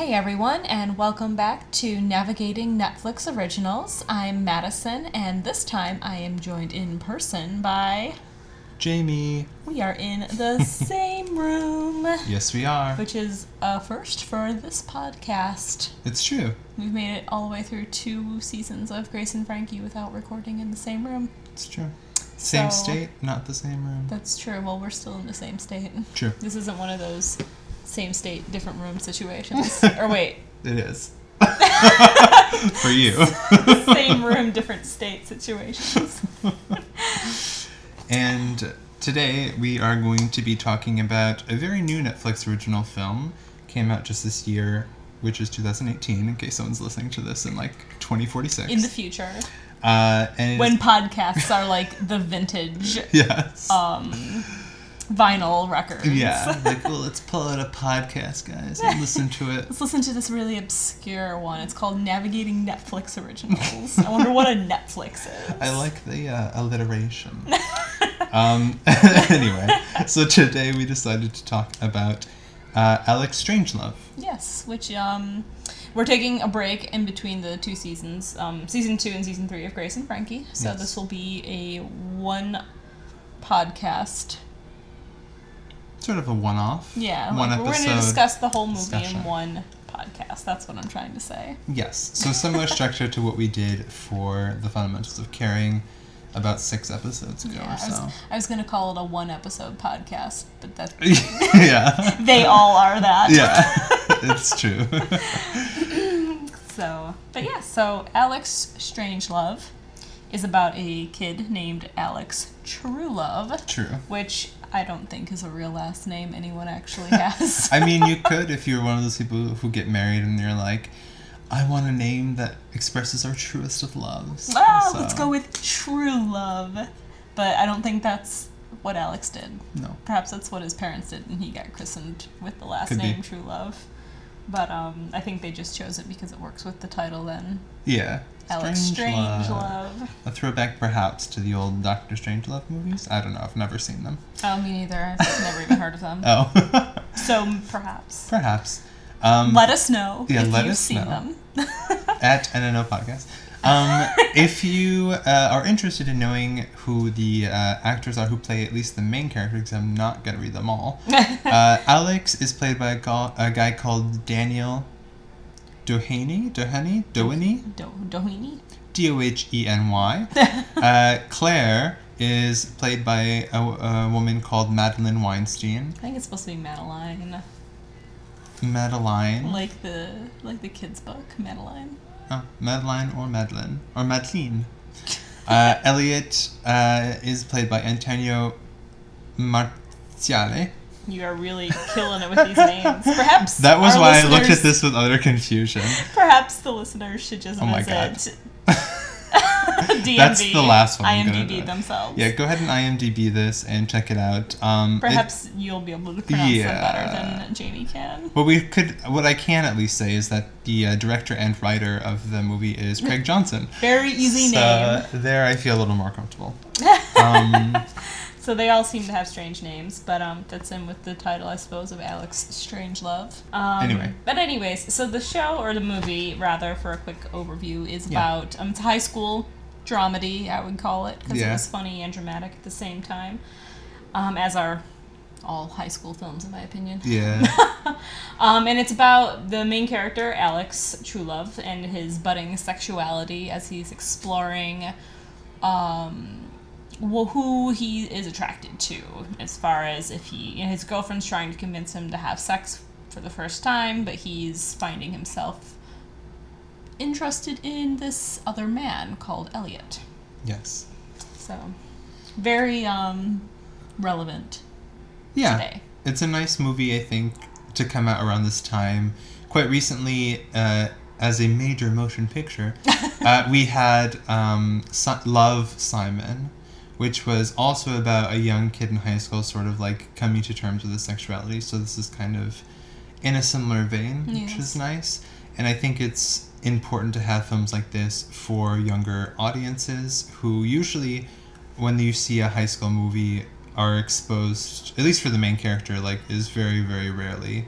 Hey everyone, and welcome back to Navigating Netflix Originals. I'm Madison, and this time I am joined in person by. Jamie. We are in the same room, Yes, we are. which is a first for this podcast. It's true. We've made it all the way through two seasons of Grace and Frankie without recording in the same room. It's true. Same So- state, not the same room. That's true. Well, we're still in the same state. True. This isn't one of those same state, different room situations. or wait, It is. For you. same room, different state situations. And today we are going to be talking about a very new Netflix original film. Came out just this year, which is 2018, in case someone's listening to this in like 2046. In the future, uh, and when podcasts are like the vintage yes. um, vinyl records. yeah. Like, well, let's pull out a podcast, guys, and listen to it. Let's listen to this really obscure one. It's called Navigating Netflix Originals. I wonder what a Netflix is. I like the uh, alliteration. um, anyway, so today we decided to talk about uh, Alex Strangelove. Yes, which um, we're taking a break in between the two seasons, um, season two and season three of Grace and Frankie. So Yes. this will be a one podcast. Sort of a one-off. Yeah, One like, we're going to discuss the whole movie discussion. in one podcast. That's what I'm trying to say. Yes. So similar structure to what we did for the fundamentals of caring about six episodes ago Yeah, or I was, so. I was going to call it a one episode podcast, but that's. yeah. they all are that. Yeah. it's true. So, but yeah, so Alex Strangelove is about a kid named Alex Truelove, true. which I don't think is a real last name anyone actually has. I mean, you could if you're one of those people who get married and you're like, I want a name that expresses our truest of loves. well, let's go with True Love. But I don't think that's what Alex did. No. Perhaps that's what his parents did, and he got christened with the last Could be. name True Love. But um, I think they just chose it because it works with the title then. Yeah. Alex Strangelove. Strangelove. A throwback, perhaps, to the old Doctor Strangelove movies. I don't know. I've never seen them. Oh, me neither. I've never even heard of them. Oh, So perhaps. perhaps. Um, Let us know Yeah, if let you've us seen know. them. at NNO Podcast. Um, if you uh, are interested in knowing who the uh, actors are who play at least the main characters, because I'm not going to read them all, uh, Alex is played by a, gal- a guy called Daniel Doheny. Doheny? Doheny? Do- Doheny? D O H E N Y. Uh, Claire is played by a, a woman called Madeline Weinstein. I think it's supposed to be Madeline, Madeline. like the like the kids' book, Madeline. Oh, Madeline or Madeline or Madeline. Uh, Elliot uh, is played by Antonio Marziale. You are really killing it with these names. Perhaps That was why I looked at this with utter confusion. Perhaps the listeners should just Oh my visit DMV, That's the last one IMDb themselves. Yeah, go ahead and IMDb this and check it out. Um, it- Perhaps you'll be able to pronounce Yeah. better than Jamie can. what we could, what I can at least say is that the uh, director and writer of the movie is Craig Johnson. Very easy so name. there, I feel a little more comfortable. Um, So they all seem to have strange names, but um, fits in with the title, I suppose, of Alex Strangelove. Um, Anyway. But anyways, so the show or the movie, rather, for a quick overview, is Yeah. about um, it's high school dramedy, I would call it, because it was funny and dramatic at the same time, um, as are all high school films, in my opinion. yeah, Um, and it's about the main character, Alex Truelove, and his budding sexuality as he's exploring um, wh- who he is attracted to, as far as if he, you know, his girlfriend's trying to convince him to have sex for the first time, but he's finding himself interested in this other man called Elliot. yes, So, very um, relevant yeah. today. It's a nice movie, I think, to come out around this time. Quite recently, uh, as a major motion picture, uh, we had um, Si- Love Simon, which was also about a young kid in high school, sort of like coming to terms with his sexuality. So this is kind of in a similar vein, which is nice. And I think it's important to have films like this for younger audiences who usually, when you see a high school movie, are exposed, at least for the main character, like, is very, very rarely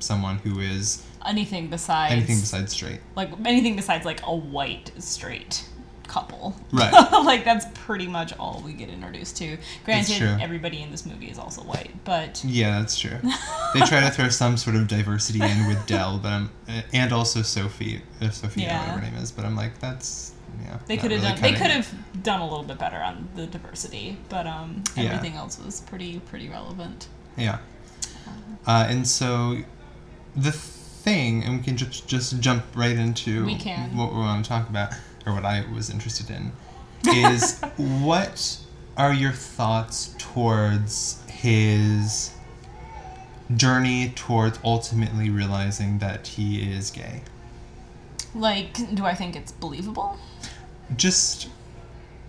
someone who is anything besides anything besides straight. like anything besides like a white straight couple. Right. like that's pretty much all we get introduced to. Granted, everybody in this movie is also white, but Yeah, that's true. they try to throw some sort of diversity in with Dell, but I'm and also Sophie, uh, Sophia, Yeah. whatever her name is. But I'm like, that's yeah. they could have really done they could have done a little bit better on the diversity, but um Yeah. everything else was pretty pretty relevant. Yeah. Uh, and so the thing, and we can just just jump right into We can. what we want to talk about, or what I was interested in, is what are your thoughts towards his journey towards ultimately realizing that he is gay? Like, do I think it's believable? Just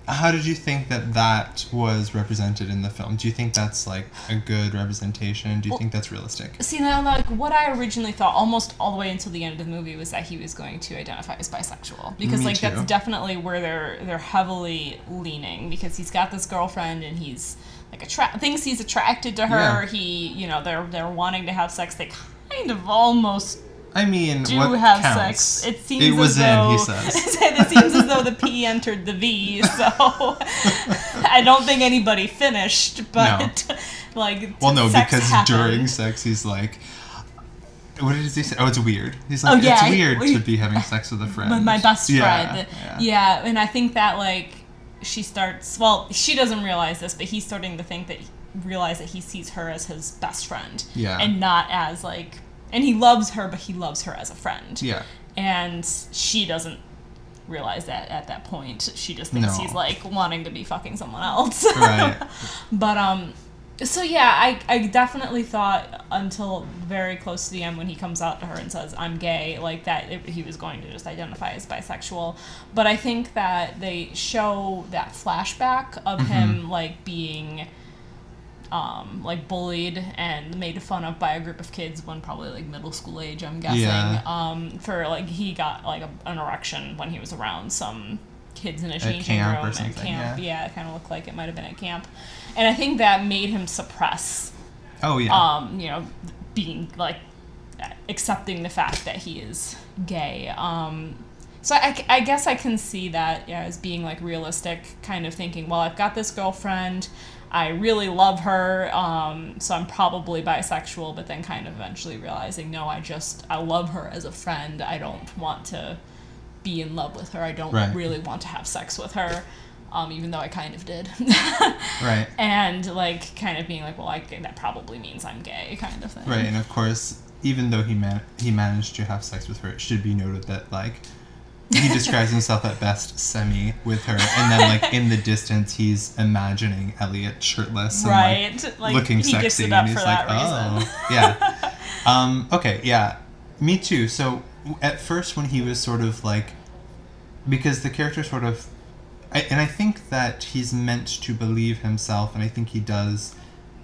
how did you think that that was represented in the film? Do you think that's like a good representation? Do you think that's realistic? See now, like what I originally thought, almost all the way until the end of the movie, was that he was going to identify as bisexual because, Me like, too. that's definitely where they're they're heavily leaning because he's got this girlfriend and he's like attra- thinks he's attracted to her. Yeah. He, you know, they're they're wanting to have sex. They kind of almost I mean, do have counts? sex. It seems it was as though in, he says. it seems as though the P entered the V. So I don't think anybody finished, but like Well, no, because happened. during sex, he's like, what did he say? Oh, it's weird. He's like, Oh, yeah, it's weird we- to be having sex with a friend. with my best Yeah, friend. yeah. Yeah. and I think that like she starts. Well, she doesn't realize this, but he's starting to think that realize that he sees her as his best friend. Yeah. and not as like. And he loves her, but he loves her as a friend. Yeah. and she doesn't realize that at that point. She just thinks No. he's like wanting to be fucking someone else. Right. but um so yeah, I, I definitely thought until very close to the end when he comes out to her and says I'm gay, like that it, he was going to just identify as bisexual. But I think that they show that flashback of Mm-hmm. him like being um, like bullied and made fun of by a group of kids when probably like middle school age, I'm guessing. Yeah. Um, for like he got like a, an erection when he was around some kids in a changing room at camp. yeah. it kind of looked like it might have been at camp, and I think that made him suppress, Oh, yeah. um, you know, being like accepting the fact that he is gay. Um, so I, I guess I can see that yeah, as being like realistic, kind of thinking, well, I've got this girlfriend, I really love her, um, so I'm probably bisexual, but then kind of eventually realizing, no, I just I love her as a friend. I don't want to be in love with her. I don't Right. really want to have sex with her. Um, even though I kind of did, right. and like kind of being like, well, I, that probably means I'm gay, kind of thing. Right. And of course, even though he man- he managed to have sex with her, it should be noted that, like, he describes himself at best semi with her, and then, like, in the distance, he's imagining Elliot shirtless and, right? Like, looking he sexy, gives it up and he's like, that reason. "Oh, yeah." um, okay, yeah, me too. So at first, when he was sort of like, because the character sort of, I, and I think that he's meant to believe himself, and I think he does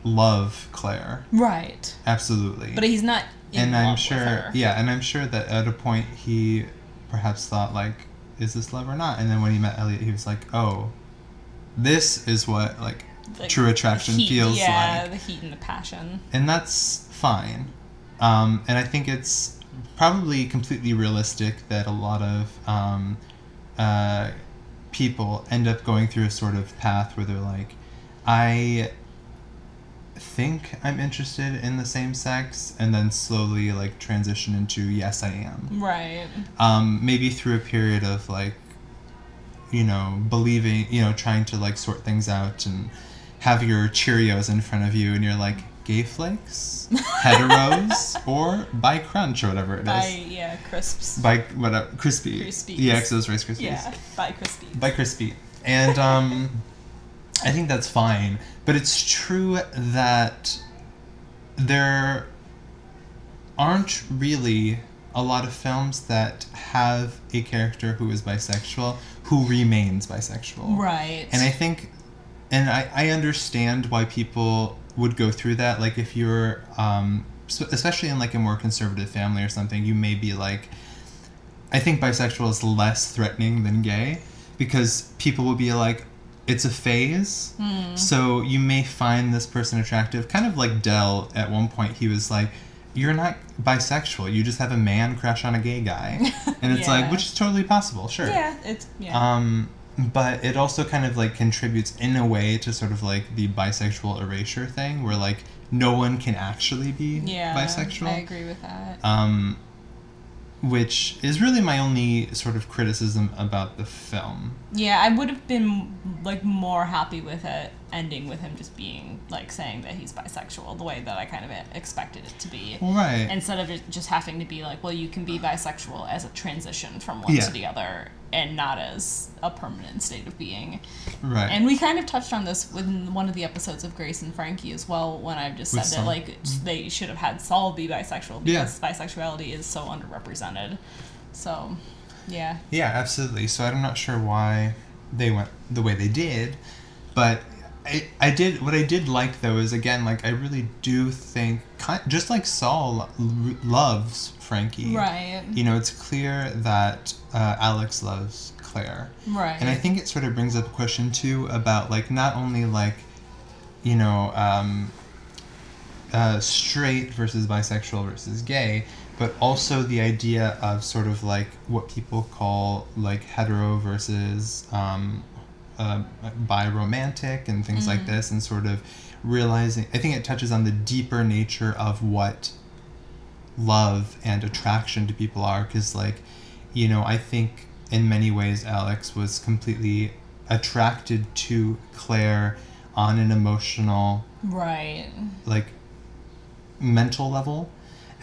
love Claire Right. absolutely. But he's not in and I'm sure, yeah, and I'm sure that at a point he perhaps thought like, "Is this love or not?" And then when he met Elliot, he was like, "Oh, this is what like The true attraction heat, feels yeah, like." the heat and the passion. and that's fine. Um, and I think it's probably completely realistic that a lot of um, uh, people end up going through a sort of path where they're like, I think I'm interested in the same sex, and then slowly like transition into yes, I am. Right. Um, maybe through a period of like, you know, believing, you know, trying to like sort things out and have your Cheerios in front of you, and you're like, gay flakes, heteros, or by crunch or whatever it is. By yeah, crisps. By whatever crispy. Crispies. Yeah, those Rice Krispies. yeah, by crispy. By crispy. And um, I think that's fine. But it's true that there aren't really a lot of films that have a character who is bisexual who remains bisexual. Right. And I think, and I, I understand why people would go through that. Like, if you're, um, especially in like a more conservative family or something, you may be like, I think bisexual is less threatening than gay because people will be like, it's a phase. So you may find this person attractive. Kind of like Dell at one point, he was like, you're not bisexual. You just have a man crush on a gay guy, and it's like which is totally possible. Sure. Yeah, it's yeah. Um, but it also kind of like contributes in a way to sort of like the bisexual erasure thing, where like no one can actually be yeah, bisexual. I agree with that. Um, which is really my only sort of criticism about the film. Yeah, I would have been like more happy with it ending with him just being like saying that he's bisexual, the way that I kind of expected it to be. Right. Instead of it just having to be like, well, you can be bisexual as a transition from one Yeah. to the other and not as a permanent state of being. right. And we kind of touched on this within one of the episodes of Grace and Frankie as well, when I've just said With that Saul. like they should have had Saul be bisexual Yeah. because bisexuality is so underrepresented. So, yeah. Yeah, absolutely. So I'm not sure why they went the way they did, but I, I did what I did like though is again like I really do think just like Saul lo- loves Frankie. Right. You know, it's clear that uh, Alex loves Claire. Right. And I think it sort of brings up a question too about like not only like, you know, um, uh, straight versus bisexual versus gay, but also the idea of sort of like what people call like hetero versus um, uh, biromantic and things like this, and sort of realizing. I think it touches on the deeper nature of what love and attraction to people are because like you know i think in many ways alex was completely attracted to claire on an emotional right. like mental level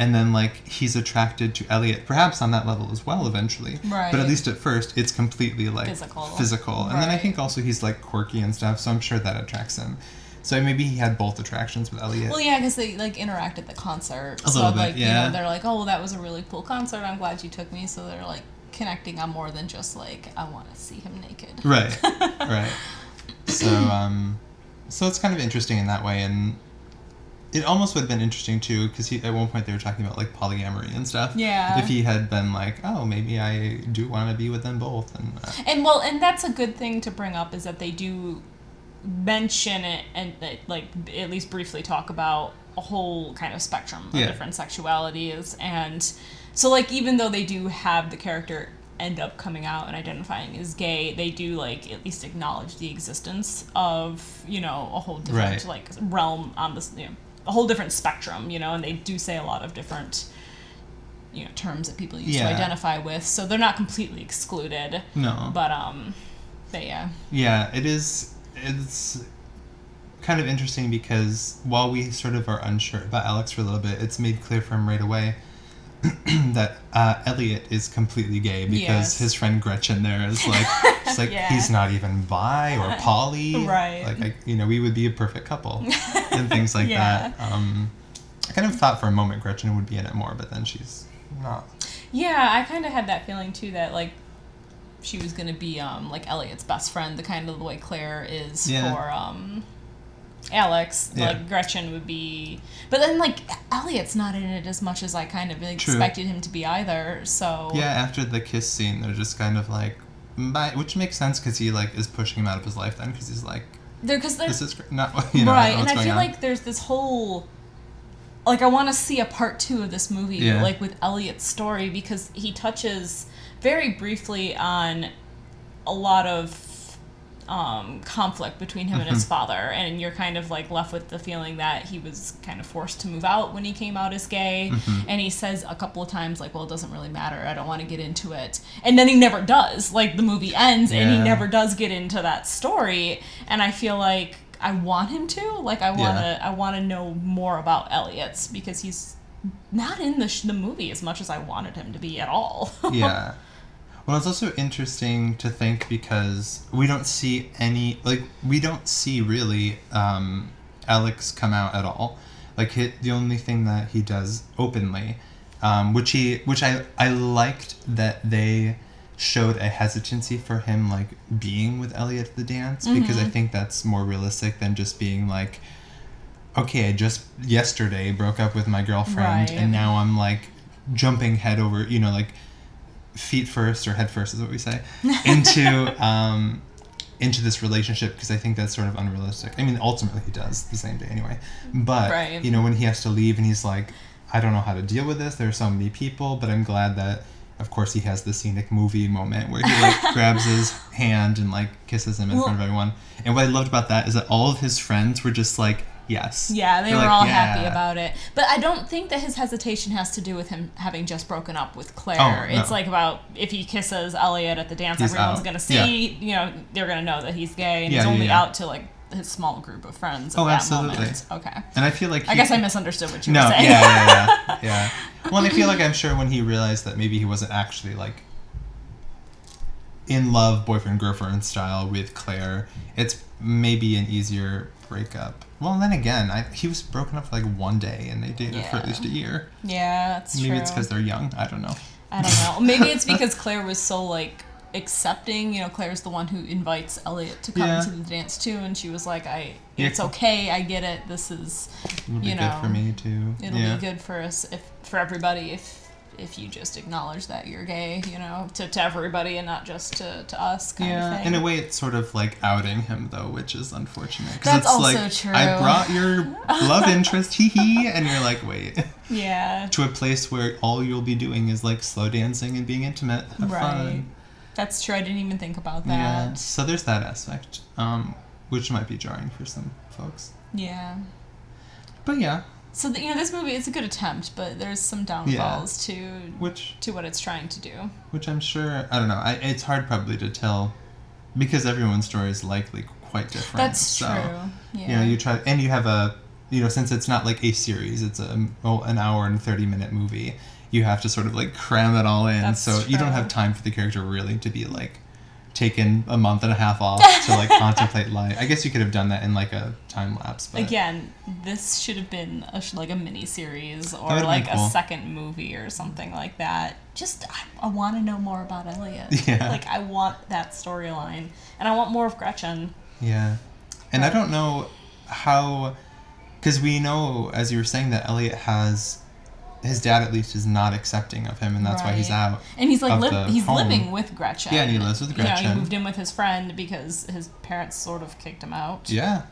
and then like he's attracted to elliot perhaps on that level as well eventually Right. but at least at first it's completely like Physical. physical. and then i think also he's like quirky and stuff so i'm sure that attracts him so maybe he had both attractions with elliot Well, yeah, because they like interact at the concert. A so little bit, like you yeah. know, they're like, oh, well, that was a really cool concert. I'm glad you took me. So they're like connecting on more than just like I want to see him naked. right right so um so it's kind of interesting in that way and it almost would have been interesting too because at one point they were talking about like polyamory and stuff Yeah. if he had been like oh maybe i do want to be with them both and uh, And well, and that's a good thing to bring up is that they do mention it and uh, like at least briefly talk about a whole kind of spectrum of Yeah. different sexualities and so like even though they do have the character end up coming out and identifying as gay they do like at least acknowledge the existence of you know a whole different Right. like realm on this you know a whole different spectrum you know and they do say a lot of different you know terms that people use Yeah. to identify with. So they're not completely excluded. No. But um, but yeah, yeah it is it's kind of interesting because while we sort of are unsure about alex for a little bit it's made clear from right away that uh, Elliot is completely gay because Yes. his friend Gretchen there is like, it's like Yeah. he's not even bi or poly, Right. Like, I, you know, we would be a perfect couple, and things like Yeah. that. Um, I kind of thought for a moment Gretchen would be in it more, but then she's not. yeah. I kind of had that feeling too that like she was gonna be um like Elliot's best friend, the kind of the way Claire is Yeah. for um Alex. Yeah. Like Gretchen would be, but then like Elliot's not in it as much as I kind of True. expected him to be either. So Yeah, after the kiss scene, they're just kind of like, bye, which makes sense because he like is pushing him out of his life then because he's like, there because this is not you know, right, know and I feel on. like there's this whole like I want to see a part two of this movie, Yeah. like with Elliot's story, because he touches very briefly on a lot of um, conflict between him and his Mhm. father, and you're kind of like left with the feeling that he was kind of forced to move out when he came out as gay, Mhm. and he says a couple of times like, "Well, it doesn't really matter. I don't want to get into it," and then he never does. Like the movie ends, and he never does get into that story, and I feel like I want him to. Like I want to. Yeah. I want to know more about Elliot's because he's not in the sh- the movie as much as I wanted him to be at all. yeah. Well, it's also interesting to think because we don't see any like we don't see really um, Alex come out at all. Like he, the only thing that he does openly, um, which he which I I liked that they showed a hesitancy for him like being with Elliot at the dance because I think that's more realistic than just being like okay, I just yesterday broke up with my girlfriend Right. and now I'm like jumping head over, you know, like feet first or head first is what we say, into um, into this relationship because I think that's sort of unrealistic. I mean, ultimately he does the same day anyway, but Right. you know when he has to leave and he's like, I don't know how to deal with this. There are so many people, but I'm glad that, of course, he has the scenic movie moment where he like grabs his hand and like kisses him in Well- front of everyone. And what I loved about that is that all of his friends were just like, yes. Yeah, they They're were like, all happy about it. But I don't think that his hesitation has to do with him having just broken up with Claire. Oh, no. It's like about if he kisses Elliot at the dance, He's everyone's out. going to see, Yeah. you know, they're going to know that he's gay and Yeah, he's only yeah. out to like his small group of friends oh, at Oh, that absolutely. moment. Okay. And I feel like I guess I misunderstood what you No, were yeah, saying. yeah, yeah, yeah. Well, I feel like I'm sure when he realized that maybe he wasn't actually like in love, boyfriend girlfriend style with Claire, it's maybe an easier breakup. Well, then again, I, he was broken up for like one day, and they dated for at least a year. Yeah, that's Maybe true. it's because they're young. I don't know. I don't know. Maybe it's because Claire was so like accepting. You know, Claire's the one who invites Elliot to come Yeah. to the dance too, and she was like, "I, Yeah. it's okay. I get it. This is, It'll be You good know, for me too. it'll yeah. be good for us if for everybody if if you just acknowledge that you're gay. You know, to, to everybody and not just to, to us kind Yeah, of thing. in a way, it's sort of like outing him though, which is unfortunate. 'Cause That's it's also like, true. I brought your love interest, hee hee, and you're like, wait, Yeah. to a place where all you'll be doing is like slow dancing and being intimate. Have Right. fun. That's true. I didn't even think about that. Yeah. that. So there's that aspect, um, which might be jarring for some folks. Yeah. But yeah, So the, you know, this movie it's a good attempt, but there's some downfalls to which to what it's trying to do. which I'm sure I don't know. I, it's hard probably to tell because everyone's story is likely quite different. That's so, true. Yeah. You know, you try and you have a you know since it's not like a series, it's a oh, an hour and thirty minute movie. You have to sort of like cram it all in, That's so you don't have time for the character really to be like taken a month and a half off to like contemplate life. I guess you could have done that in like a time lapse, but Again, this should have been a, like a mini series or like cool. a second movie or something like that. Just I, I want to know more about Elliot. Yeah. Like I want that storyline, and I want more of Gretchen. Yeah. And I don't know how. Because we know, as you were saying, that Elliot has. His dad, at least, is not accepting of him, and that's why he's out. And he's like li- he's home. living with Gretchen. Yeah, and he lives with You know, he moved in with his friend because his parents sort of kicked him out. Yeah.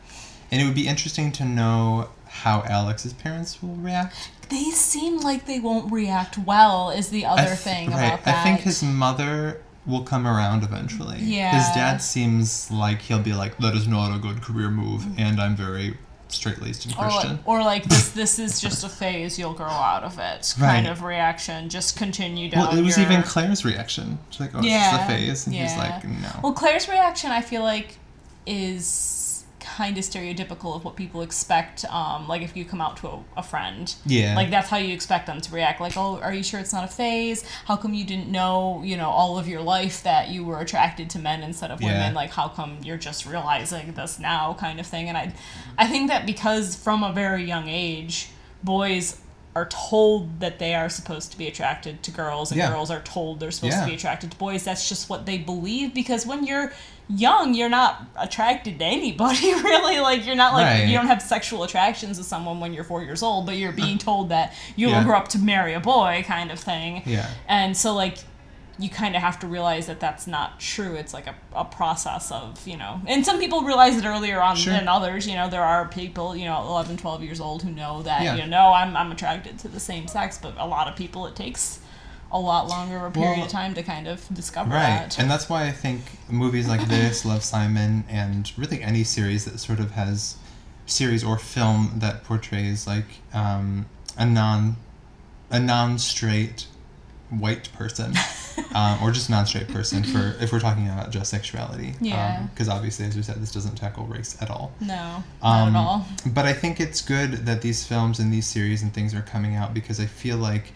And it would be interesting to know how Alex's parents will react. They seem like they won't react well. Is the other th- thing right. about that? I think his mother will come around eventually. Yeah. His dad seems like he'll be like, that is not a good career move, mm-hmm. and I'm very straight laced and or like, Christian. or like this this is just a phase you'll grow out of it kind Right. of reaction just continue down Well, it was your- even Claire's reaction. She's like, oh, Yeah, it's just a phase. And he's yeah. like, no. well claire's reaction i feel like is kind of stereotypical of what people expect um like if you come out to a, a friend. Yeah. like that's how you expect them to react. Like oh are you sure it's not a phase? How come you didn't know you know all of your life that you were attracted to men instead of Yeah. women like how come you're just realizing this now? kind of thing. And i i think that because from a very young age boys are told that they are supposed to be attracted to girls and Yeah. girls are told they're supposed Yeah. to be attracted to boys that's just what they believe because when you're young you're not attracted to anybody really like you're not like Right. you don't have sexual attractions to someone when you're four years old but you're being told that you Yeah. will grow up to marry a boy kind of thing Yeah. and so like you kind of have to realize that that's not true it's like a, a process of you know and some people realize it earlier on Sure. than others you know there are people you know 11 12 years old who know that Yeah. you know I'm, I'm attracted to the same sex but a lot of people it takes a lot longer of a period Well, of time to kind of discover Right. that And that's why I think movies like this, Love Simon, and really any series that sort of has series or film that portrays like um, a non a non-straight white person um, or just non-straight person for if we're talking about just sexuality. Yeah. because obviously as we said this doesn't tackle race at all. No not Um, at all. but I think it's good that these films and these series and things are coming out because I feel like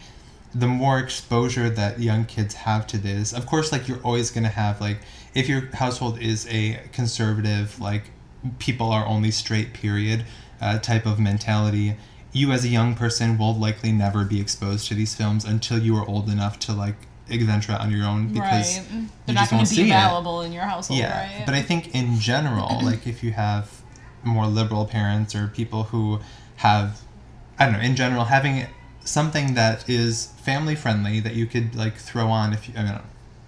the more exposure that young kids have to this, of course, like you're always going to have, like, if your household is a conservative, like, people are only straight, period, uh, type of mentality, you as a young person will likely never be exposed to these films until you are old enough to, like, adventure out on your own because right you they're not going to be it. available in your household Yeah, right but I think in general, like if you have more liberal parents or people who have, I don't know, in general, having something that is family friendly that you could like throw on if you, I mean,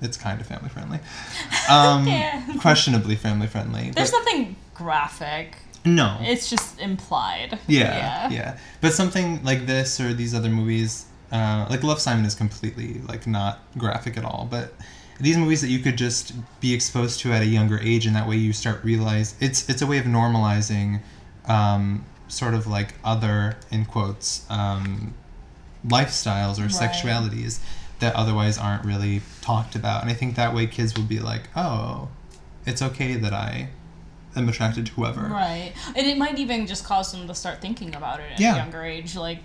it's kind of family friendly, um, Yeah. questionably family friendly. there's but- nothing graphic No. It's just implied. Yeah, yeah, But something like this or these other movies, uh, like Love Simon is completely like not graphic at all. But these movies that you could just be exposed to at a younger age, and that way you start realize it's it's a way of normalizing, um, sort of like other in quotes um, lifestyles or Right. sexualities that otherwise aren't really talked about. And I think that way kids will be like, oh, it's okay that I am attracted to whoever. Right. And it might even just cause them to start thinking about it at Yeah. a younger age. Like,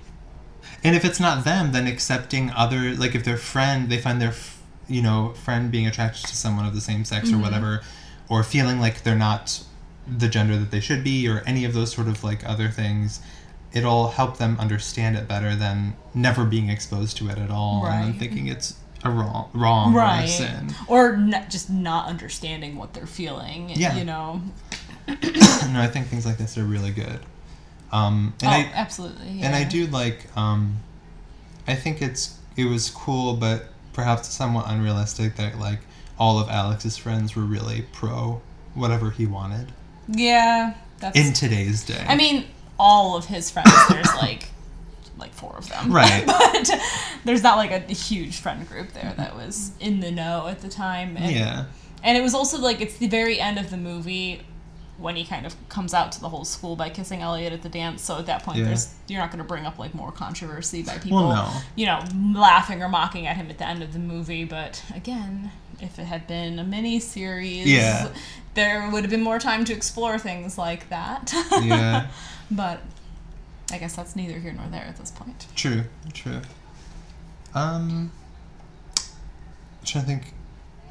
And if it's not them, then accepting other, like if their friend, they find their, f- you know, friend being attracted to someone of the same sex or mm-hmm. whatever, or feeling like they're not the gender that they should be, or any of those sort of like other things, it'll help them understand it better than never being exposed to it at all and then Right. thinking it's a wrong, wrong or right. sin. Or n- just not understanding what they're feeling. Yeah. You know? no, I think things like this are really good. Um, and oh, I, absolutely. and I do like um I think it's it was cool but perhaps somewhat unrealistic that like all of Alex's friends were really pro whatever he wanted Yeah. That's. in today's day. I mean, all of his friends, there's like. Like four of them, Right. but there's not like a huge friend group there that was in the know at the time. And yeah. And it was also like it's the very end of the movie when he kind of comes out to the whole school by kissing Elliot at the dance. So at that point, Yeah. there's you're not going to bring up like more controversy by people, Well, no. you know, laughing or mocking at him at the end of the movie. But again, if it had been a mini series, Yeah. there would have been more time to explore things like that. Yeah. but I guess that's neither here nor there at this point. True, true. Um I'm trying to think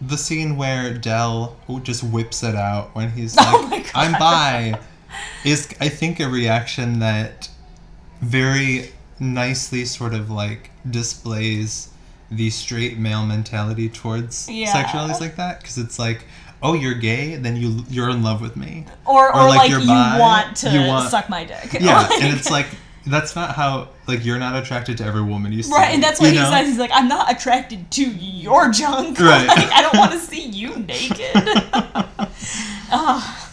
the scene where Dell just whips it out when he's oh like Oh. I'm bi is I think a reaction that very nicely sort of like displays the straight male mentality towards Yeah. sexualities like that because it's like oh you're gay then you you're in love with me Or, or, Or, like, like, you want to you want- suck my dick. yeah Like- and it's like that's not how like you're not attracted to every woman you see Right, and that's what he know? says. He's like, I'm not attracted to your junk. Right. like, I don't want to see you naked.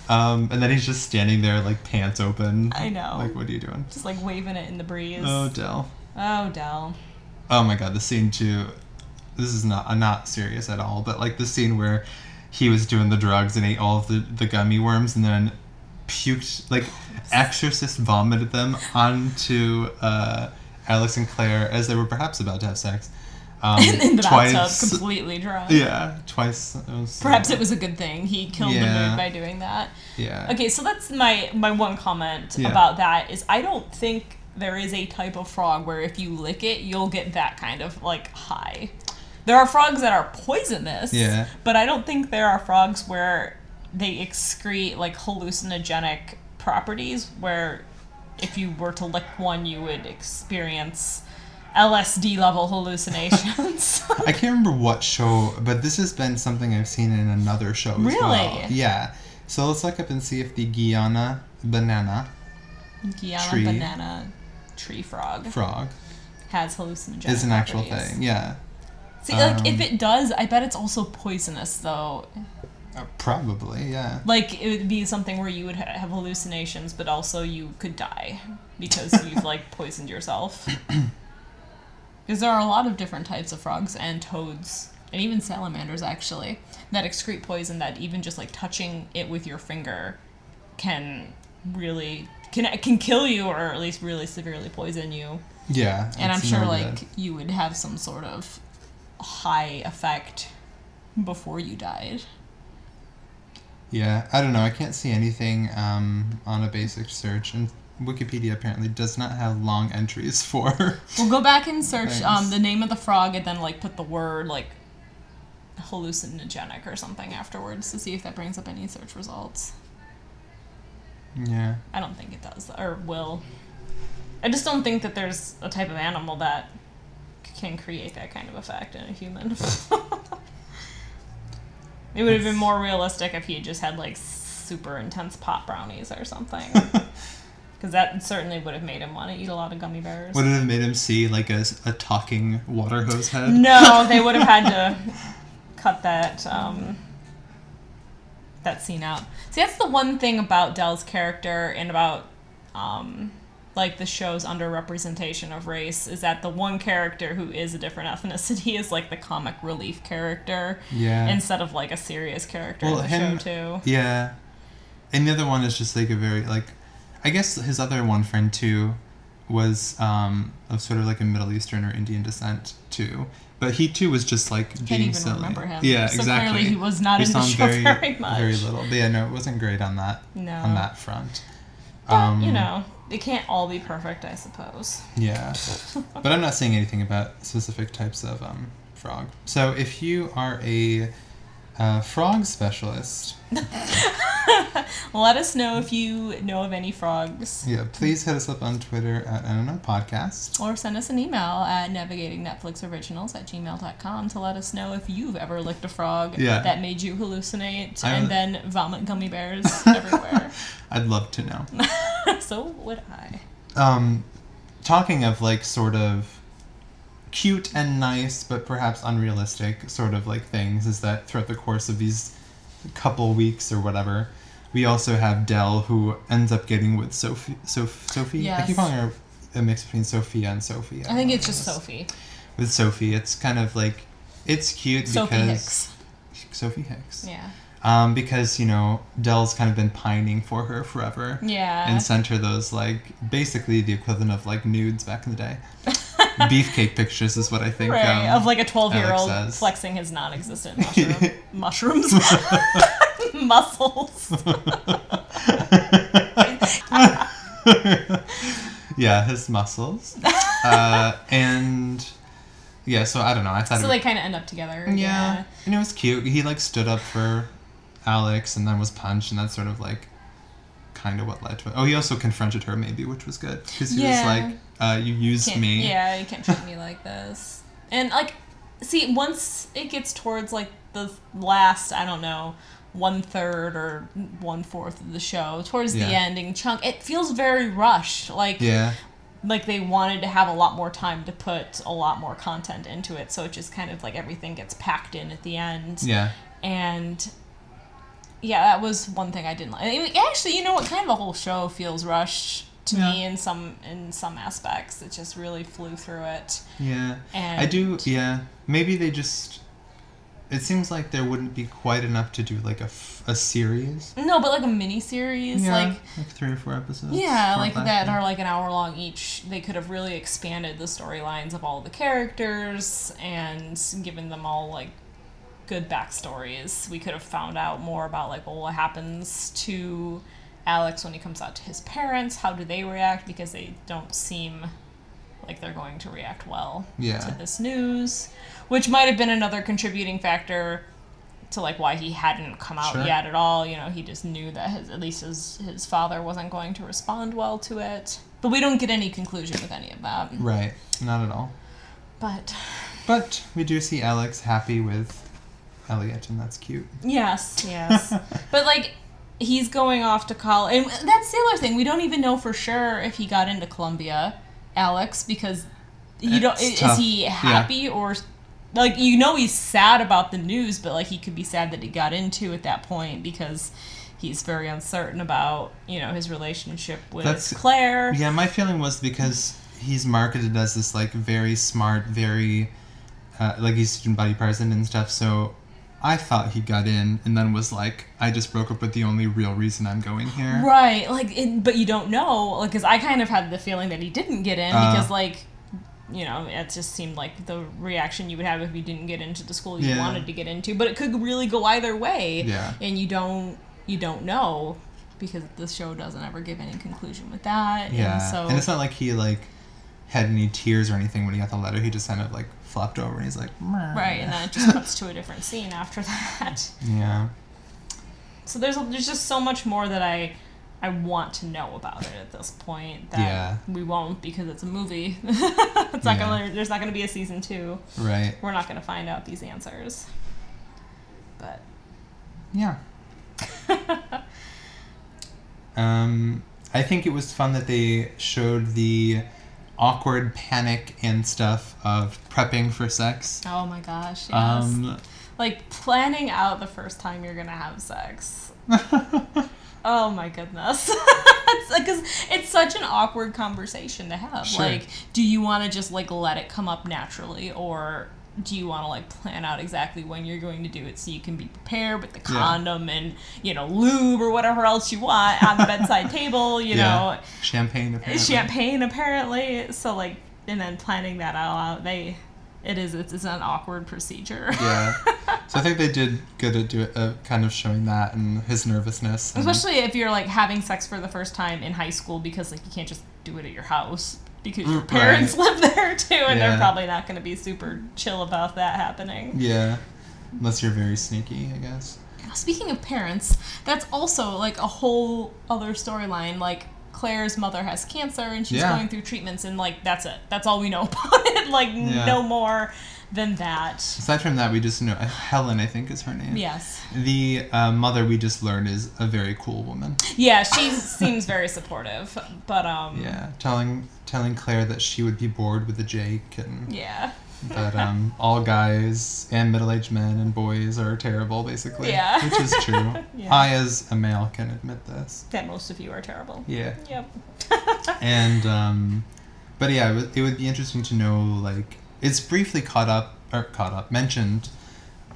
Um and then he's just standing there like pants open I know. like what are you doing just like waving it in the breeze. oh Dell Oh, Dell. Oh my god, the scene too. This is not uh, not serious at all, but like the scene where he was doing the drugs and ate all of the, the gummy worms and then puked like exorcist vomited them onto uh, Alex and Claire as they were perhaps about to have sex. Um, in, in the twice. bathtub, completely drunk. Yeah, twice. It was, Perhaps uh, it was a good thing. He killed the Yeah. mood by doing that. Yeah. Okay, so that's my my one comment Yeah. about that is I don't think there is a type of frog where if you lick it, you'll get that kind of like high. There are frogs that are poisonous, Yeah. but I don't think there are frogs where they excrete like hallucinogenic properties where if you were to lick one you would experience LSD level hallucinations. I can't remember what show, but this has been something I've seen in another show as Really? well. Yeah. So let's look up and see if the Guyana banana Guyana Tree. banana tree frog frog has hallucinogenic is an actual properties. thing. Yeah. See, like if Um, it does, I bet it's also poisonous though. Uh, probably, yeah. Like it would be something where you would ha- have hallucinations, but also you could die because you've like poisoned yourself. Because there are a lot of different types of frogs and toads and even salamanders actually that excrete poison that even just like touching it with your finger can really can can kill you or at least really severely poison you. Yeah. And I'm sure like good. you would have some sort of high effect before you died. Yeah, I don't know. I can't see anything um, on a basic search, and Wikipedia apparently does not have long entries for. We'll go back and search um, the name of the frog and then like put the word like hallucinogenic or something afterwards to see if that brings up any search results. yeah. I don't think it does or will. I just don't think that there's a type of animal that can create that kind of effect in a human. it would have been more realistic if he had just had like super intense pot brownies or something. Because that certainly would have made him want to eat a lot of gummy bears. Would it have made him see like a, a talking water hose head? No, they would have had to cut that um, that scene out. See, that's the one thing about Dell's character and about um, like the show's underrepresentation of race is that the one character who is a different ethnicity is like the comic relief character Yeah. instead of like a serious character Well, in the him- show too. Yeah. And the other one is just like a very like I guess his other one friend too was um of sort of like a Middle Eastern or Indian descent too. But he too was just like Can't being even silly. remember him. Yeah, so exactly. clearly he was not We in the show very, very, much. very little. But yeah, no, it wasn't great on that No. on that front. But you know, it can't all be perfect, I suppose. Yeah. but I'm not saying anything about specific types of um, frog. So if you are a uh, frog specialist, Let us know if you know of any frogs. yeah, please hit us up on Twitter at don't podcast. Or send us an email at navigatingnetflixoriginals at gmail.com to let us know if you've ever licked a frog Yeah. that made you hallucinate I- and then vomit gummy bears everywhere. I'd love to know. so would I. Um, talking of like sort of cute and nice, but perhaps unrealistic sort of like things, is that throughout the course of these couple weeks or whatever, we also have Dell who ends up getting with Sophie. Soph- Sophie. I keep calling her a mix between Sophia and Sophie. I think it's just. Sophie. With Sophie, it's kind of like it's cute Sophie because Hicks. Sophie Hicks. Yeah. Um, because you know Dell's kind of been pining for her forever Yeah. and sent her those like basically the equivalent of like nudes back in the day. Beefcake pictures is what I think. right. um, of like a 12 year old flexing his non existent mushroom. mushrooms. Muscles. yeah, his muscles. uh, and yeah, so I don't know. I thought so it they kind of end up together. yeah, and it was cute. He like stood up for Alex and then was punched, and that's sort of like kind of what led to it. Oh, he also confronted her maybe, which was good because he Yeah. was like, uh, "You used Can't- me." Yeah, you can't treat me like this. And like, see, once it gets towards like the last, I don't know, one third or one fourth of the show, towards the ending chunk, it feels very rushed. Like, Yeah. like they wanted to have a lot more time to put a lot more content into it, so it just kind of like everything gets packed in at the end. Yeah. And yeah, that was one thing I didn't like. I mean, Actually, you know what? Kind of the whole show feels rushed to me in some in some aspects. It just really flew through it. Yeah. And I do, yeah. Maybe they just. It seems like there wouldn't be quite enough to do like a, f- a series. No, but like a mini series, yeah, like like three or four episodes. yeah, like that yeah. are like an hour long each. They could have really expanded the storylines of all the characters and given them all like good backstories. We could have found out more about like well, what happens to Alex when he comes out to his parents. How do they react? Because they don't seem like they're going to react well Yeah. to this news, which might have been another contributing factor to like why he hadn't come out Sure. yet at all. You know, he just knew that his at least his his father wasn't going to respond well to it. But we don't get any conclusion with any of that. Right. Not at all. But But we do see Alex happy with Elliot, and that's cute. yes, yes. but like he's going off to college, and that's the other thing. We don't even know for sure if he got into Columbia, Alex, because you don't. It's Is tough. he Yeah. happy or? Like you know he's sad about the news, but like he could be sad that he got into at that point because he's very uncertain about you know his relationship with That's- Claire. Yeah, my feeling was because he's marketed as this like very smart, very uh, like he's student body president and stuff. So I thought he got in, and then was like, I just broke up with the only real reason I'm going here. Right, like, it, but you don't know, like, because I kind of had the feeling that he didn't get in Uh. because, like, you know, it just seemed like the reaction you would have if you didn't get into the school you Yeah. wanted to get into. But it could really go either way, Yeah. and you don't you don't know because the show doesn't ever give any conclusion with that. Yeah, and so and it's not like he like had any tears or anything when he got the letter. He just kind of like flopped over, and he's like, right, and then it just cuts to a different scene after that. yeah, So there's there's just so much more that I I want to know about it at this point that Yeah. we won't because it's a movie. it's not Yeah. gonna there's not gonna be a season two. right, We're not gonna find out these answers. But yeah. um, I think it was fun that they showed the awkward panic and stuff of prepping for sex. oh my gosh, yes. Um, like planning out the first time you're gonna have sex. Oh my goodness. Because it's, it's such an awkward conversation to have. Sure. Like, do you want to just like let it come up naturally, or do you want to like plan out exactly when you're going to do it so you can be prepared with the Yeah. condom and you know lube or whatever else you want on the bedside table? You know, champagne apparently. champagne apparently. So like, and then planning that all out, they. It is. It's, it's an awkward procedure. Yeah. So I think they did good at do uh, kind of showing that and his nervousness. and- Especially if you're like having sex for the first time in high school because like you can't just do it at your house because your Mm, parents right. live there too and they're probably not going to be super chill about that happening. Yeah. Unless you're very sneaky, I guess. Speaking of parents, that's also like a whole other storyline like Claire's mother has cancer and she's Yeah. going through treatments and like that's it. That's all we know about it. Like Yeah. no more than that. Aside from that, we just know Helen, I think, is her name. Yes. The uh, mother we just learned is a very cool woman. Yeah, she seems very supportive, but um Yeah, telling telling Claire that she would be bored with a Jake, and yeah. that um, all guys and middle-aged men and boys are terrible, basically. Yeah. which is true. Yeah. I, as a male, can admit this. That most of you are terrible. Yeah, Yep. and um, but yeah, it would, it would be interesting to know like it's briefly caught up or caught up mentioned,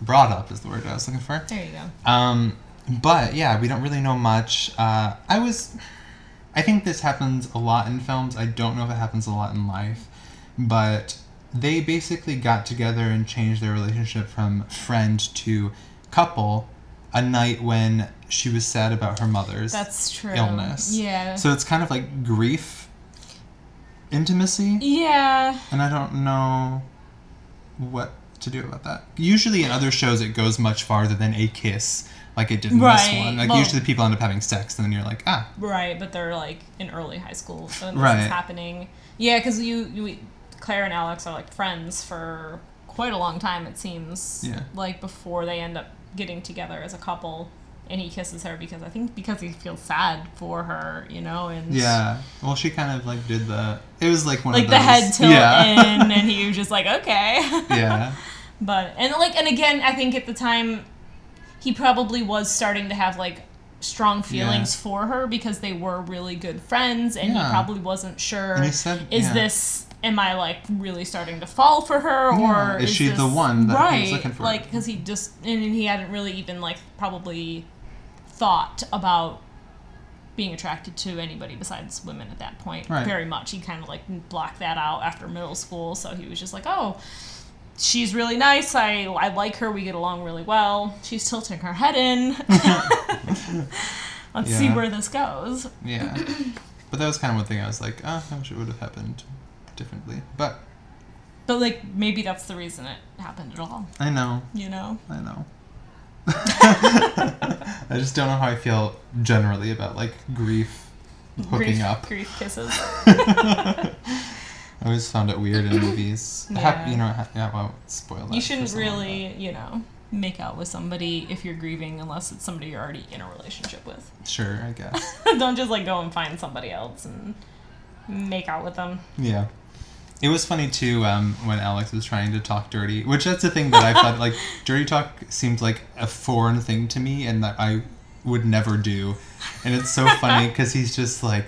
brought up is the word I was looking for. There you go. Um, but yeah, we don't really know much. Uh, I was, I think this happens a lot in films. I don't know if it happens a lot in life, but they basically got together and changed their relationship from friend to couple a night when she was sad about her mother's That's true. illness. Yeah. So it's kind of like grief intimacy, yeah. and I don't know what to do about that. Usually in other shows, it goes much farther than a kiss, like it did in this one. Like Well- usually people end up having sex, and then you're like, ah, Right, but they're like in early high school when this Right. is happening. Yeah, because you, you, Claire and Alex are like friends for quite a long time. It seems. Yeah. Like before they end up getting together as a couple, and he kisses her because I think because he feels sad for her, you know, and yeah. Well, she kind of like did the. It was like one like of the those, head tilt yeah. in, and he was just like, okay. yeah. But and like and again, I think at the time he probably was starting to have like strong feelings Yeah. for her because they were really good friends and Yeah. he probably wasn't sure said, is yeah. this am I like really starting to fall for her or Is she the one that he right was looking for? like because he just and he hadn't really even like probably thought about being attracted to anybody besides women at that point Right. very much he kind of like blocked that out after middle school so he was just like oh she's really nice i i like her we get along really well she's tilting her head in let's see where this goes Yeah. but that was kind of one thing I was like, ah, I wish it would have happened differently. But but like maybe that's the reason it happened at all I know. you know I know. I just don't know how I feel generally about like grief hooking grief, up. grief kisses I always found it weird in movies. Have- you know, ha- yeah, well, spoil that. you shouldn't really you know make out with somebody if you're grieving unless it's somebody you're already in a relationship with Sure, I guess. don't just like go and find somebody else and make out with them yeah. It was funny too um, when Alex was trying to talk dirty, which that's the thing that I thought like dirty talk seemed like a foreign thing to me and that I would never do. And it's so funny because he's just like,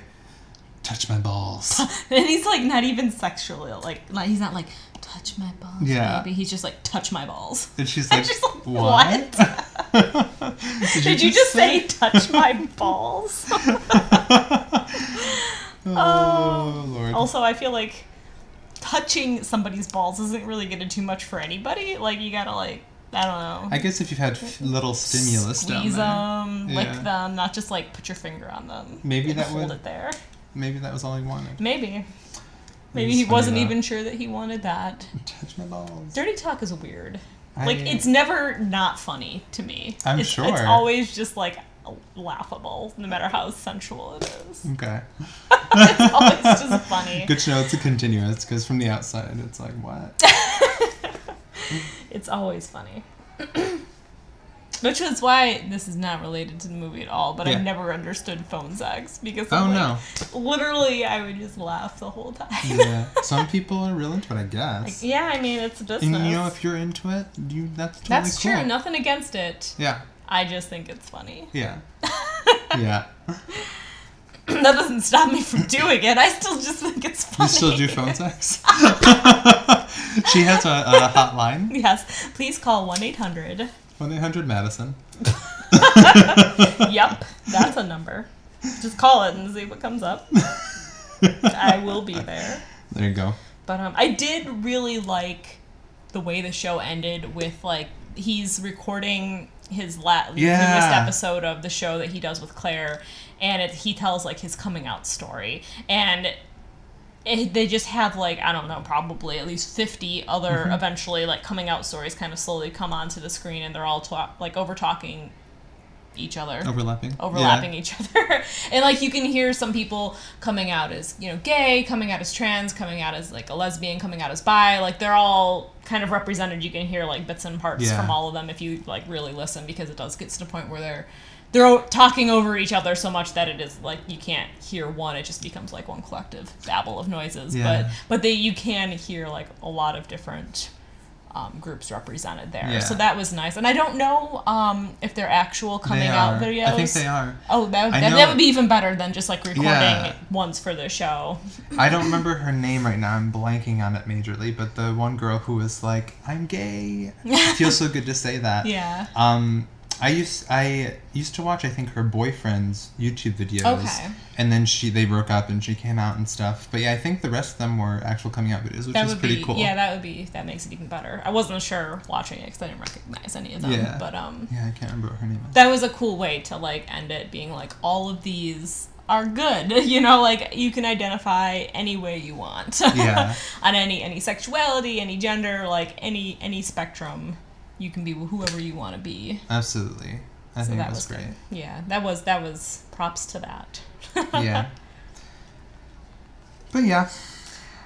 touch my balls. and he's like not even sexually like not, he's not like touch my balls Yeah. baby he's just like touch my balls And she's like, just like, what? did, you, just say touch my balls oh, Lord. also i feel like touching somebody's balls isn't really gonna do much for anybody. Like you gotta like i don't know. I guess if you've had f- little stimulus squeeze them lick them not just like put your finger on them Maybe that hold would- it there. maybe that was all he wanted. maybe. Maybe he wasn't even sure that he wanted that. Touch my balls. dirty talk is weird. I- like it's never not funny to me. I'm it's, sure. it's always just like laughable no matter how sensual it is. Okay. it's always just funny Good to know it's a continuous because from the outside it's like what? it's always funny Which is why this is not related to the movie at all, but I Yeah. never understood phone sex because Oh, I'm no. literally I would just laugh the whole time. Yeah. Some people are real into it, I guess. yeah, I mean it's a business. and you know, if you're into it, you that's totally That's cool. true. Nothing against it. Yeah. I just think it's funny. Yeah. yeah. that doesn't stop me from doing it. I still just think it's funny. You still do phone sex? she has a, a hotline. Yes. Please call 1 800. 1 800 Madison. Yep, that's a number. Just call it and see what comes up. I will be there. There you go. But um, I did really like the way the show ended with like he's recording his last Yeah. newest episode of the show that he does with Claire, and it, he tells like his coming out story, and it, they just have like I don't know, probably at least fifty other mm-hmm. eventually like coming out stories kind of slowly come onto the screen, and they're all talk like over talking each other Overlapping. overlapping each other. and like you can hear some people coming out as, you know, gay, coming out as trans, coming out as like a lesbian, coming out as bi. Like they're all kind of represented. You can hear like bits and parts Yeah. from all of them if you like really listen because it does get to the point where they're they're talking over each other so much that it is like you can't hear one. It just becomes like one collective babble of noises. Yeah. But but they you can hear like a lot of different um, groups represented there. Yeah. So that was nice. And I don't know um, if they're actual They coming out are. videos. I think they are. Oh, that would, that, that would be even better than just like recording Yeah. ones for the show. I don't remember her name right now. I'm blanking on it majorly, but the one girl who was like, "I'm gay." It feels so good to say that. Yeah. Um, I used I used to watch I think her boyfriend's YouTube videos. Okay. And then she they broke up and she came out and stuff. But yeah, I think the rest of them were actual coming out videos, which That is would pretty be cool. yeah. That would be that makes it even better. I wasn't sure watching it because I didn't recognize any of them. Yeah. But um, Yeah, I can't remember what her name is. that was a cool way to like end it, being like all of these are good. You know, like you can identify any way you want. Yeah. On any any sexuality, any gender, like any any spectrum, you can be whoever you want to be. Absolutely. I so think that was, was great. good. Yeah, that was that was props to that. yeah. But yeah,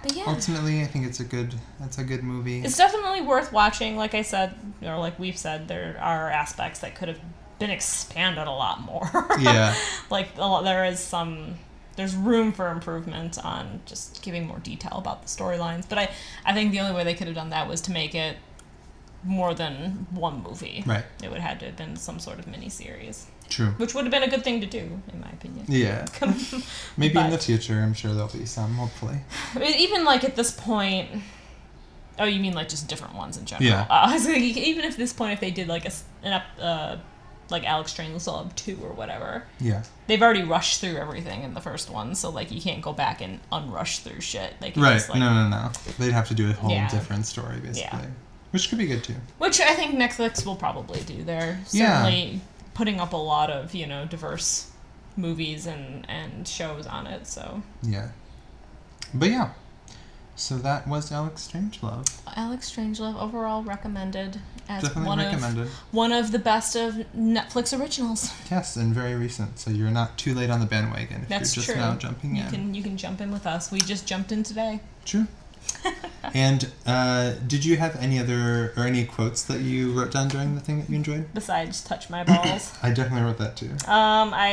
But yeah. ultimately I think it's a good it's a good movie. It's definitely worth watching. Like I said, or like we've said, there are aspects that could have been expanded a lot more. Yeah. like a lot, there is some, there's room for improvement on just giving more detail about the storylines. But I, I think the only way they could have done that was to make it more than one movie. Right. It would have had to have been some sort of mini series, True. which would have been a good thing to do, in my opinion. Yeah. Maybe in the future I'm sure there'll be some, hopefully. Even like at this point. Oh, you mean like just different ones in general? Yeah. Uh, I was like, even if this point, if they did like a, an uh, like Alex Strangelove two or whatever, Yeah. they've already rushed through everything in the first one, so like you can't go back and unrush through shit. They can Right. just like, no, no, no. They'd have to do a whole Yeah. different story basically. Yeah. Which could be good too. which I think Netflix will probably do. They're Yeah. certainly putting up a lot of you know diverse movies and and shows on it. So Yeah. But yeah. So that was Alex Strangelove. Alex Strangelove overall recommended as Definitely one recommended. of one of the best of Netflix originals. Yes, and very recent, so you're not too late on the bandwagon if That's you're just true. now jumping you in. can you can jump in with us. We just jumped in today. True. and uh, did you have any other or any quotes that you wrote down during the thing that you enjoyed? Besides, touch my balls. I definitely wrote that too. Um, I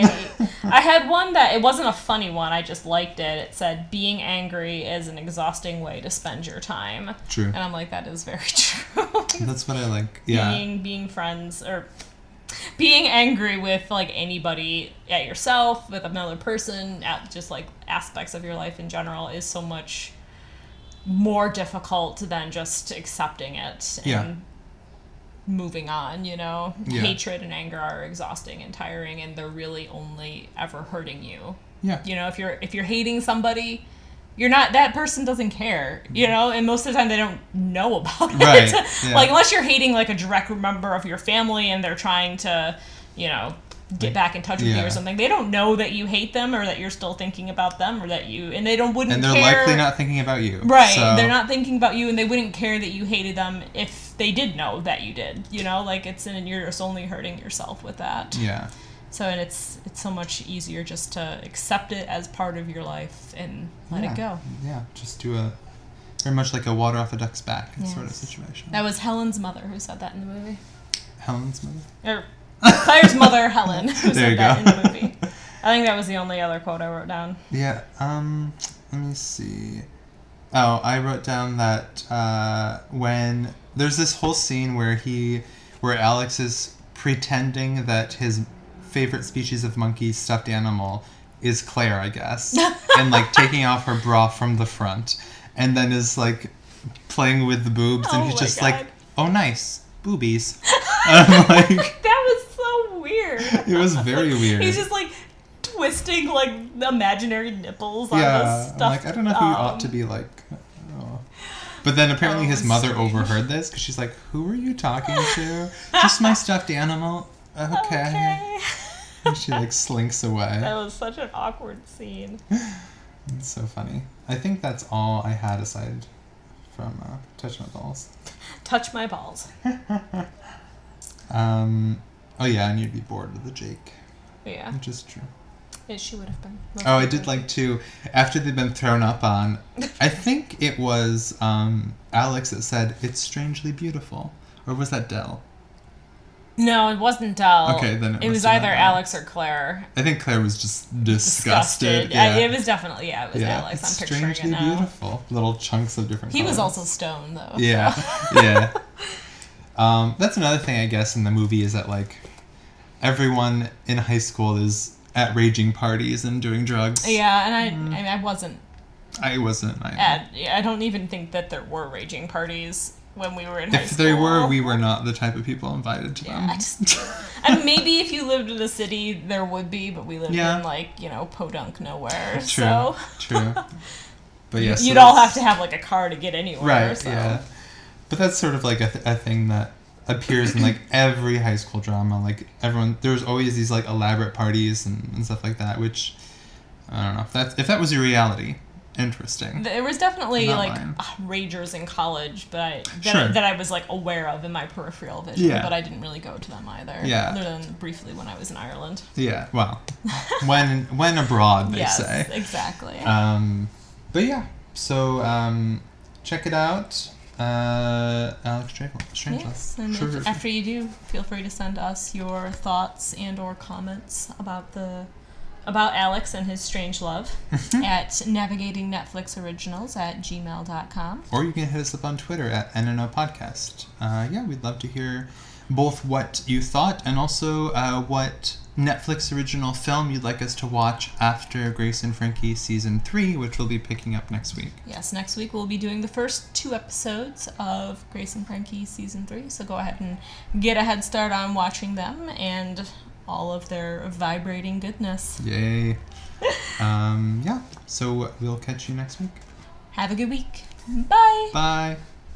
I had one that it wasn't a funny one. I just liked it. It said, "Being angry is an exhausting way to spend your time," True. and I'm like, that is very true. That's what I like. Yeah. Being being friends or being angry with like anybody at yourself, with another person, at just like aspects of your life in general is so much more difficult than just accepting it and Yeah. moving on, you know? Yeah. Hatred and anger are exhausting and tiring and they're really only ever hurting you. Yeah. You know, if you're if you're hating somebody, you're not that person doesn't care, you know, and most of the time they don't know about it. Right, yeah. Like unless you're hating like a direct member of your family and they're trying to, you know, get Like, back in touch with you or something. They don't know that you hate them or that you're still thinking about them or that you and they don't wouldn't And they're care. likely not thinking about you. Right. So, They're not thinking about you and they wouldn't care that you hated them if they did know that you did. You know, like it's and you're just only hurting yourself with that. Yeah. So and it's it's so much easier just to accept it as part of your life and let yeah. it go. Yeah. Just do a very much like a water off a duck's back sort of situation. That was Helen's mother who said that in the movie. Helen's mother. Or Claire's mother, Helen, who There you said that go. in the movie. I think that was the only other quote I wrote down. Yeah. Um. Let me see. Oh, I wrote down that uh, when there's this whole scene where he, where Alex is pretending that his favorite species of monkey stuffed animal is Claire, I guess, and like taking off her bra from the front, and then is like playing with the boobs, and Oh he's just God. like, "Oh, nice boobies." Like, That was weird. it was very weird. He's just like twisting like imaginary nipples yeah, the I'm stuff. like I don't know if you ought to be like. Oh. But then apparently Oh, his mother strange. overheard this because she's like, "Who are you talking to? Just my stuffed animal." Okay. Okay. And she like slinks away. that was such an awkward scene. It's so funny. I think that's all I had aside from uh, Touch My Balls. Touch my balls. Um, oh yeah, and you'd be bored with the Jake, Yeah, which is true. it, she would have been. Oh, I did like to after they'd been thrown up on. I think it was um, Alex that said it's strangely beautiful, or was that Dell? No, it wasn't Dell. Okay, then it it was either Alex or Claire. I think Claire was just disgusted. Disgusted. I- it was definitely yeah. It was yeah, Alex. it's I'm picturing it strangely now. beautiful. Little chunks of different. He was also stoned though. Yeah, yeah. Um, that's another thing I guess in the movie is that like everyone in high school is at raging parties and doing drugs. Yeah, and I, Mm. I, mean, I wasn't I wasn't. I, at. I don't even think that there were raging parties when we were in high school. if school. they were, we were not the type of people invited to Yeah, them. I just. I mean, maybe if you lived in a city, there would be, but we lived Yeah. in like you know podunk nowhere, True. so True. But yes, you'd all have to have like a car to get anywhere. Right. so. Yeah. But that's sort of like a, th- a thing that appears in like every high school drama. Like everyone, there's always these like elaborate parties and, and stuff like that. Which I don't know if that if that was your reality. Interesting. There was definitely like uh, ragers in college, but I, that, Sure. that I was like aware of in my peripheral vision. Yeah. But I didn't really go to them either. Yeah. Other than briefly when I was in Ireland. Yeah. Well, when when abroad, they yes, say. exactly. Um, but yeah. So um, check it out. Uh, Alex Strangelove. Yes, and Sure, if, sure, after you do, feel free to send us your thoughts and or comments about the about Alex and his strange love at navigating Netflix originals at gmail.com. Or you can hit us up on Twitter at NNO Podcast. Uh, yeah, we'd love to hear both what you thought and also uh, what Netflix original film you'd like us to watch after Grace and Frankie season three, which we'll be picking up next week. Yes, next week we'll be doing the first two episodes of Grace and Frankie season three. So go ahead and get a head start on watching them and all of their vibrating goodness. Yay! um, yeah, so we'll catch you next week. Have a good week. Bye. Bye.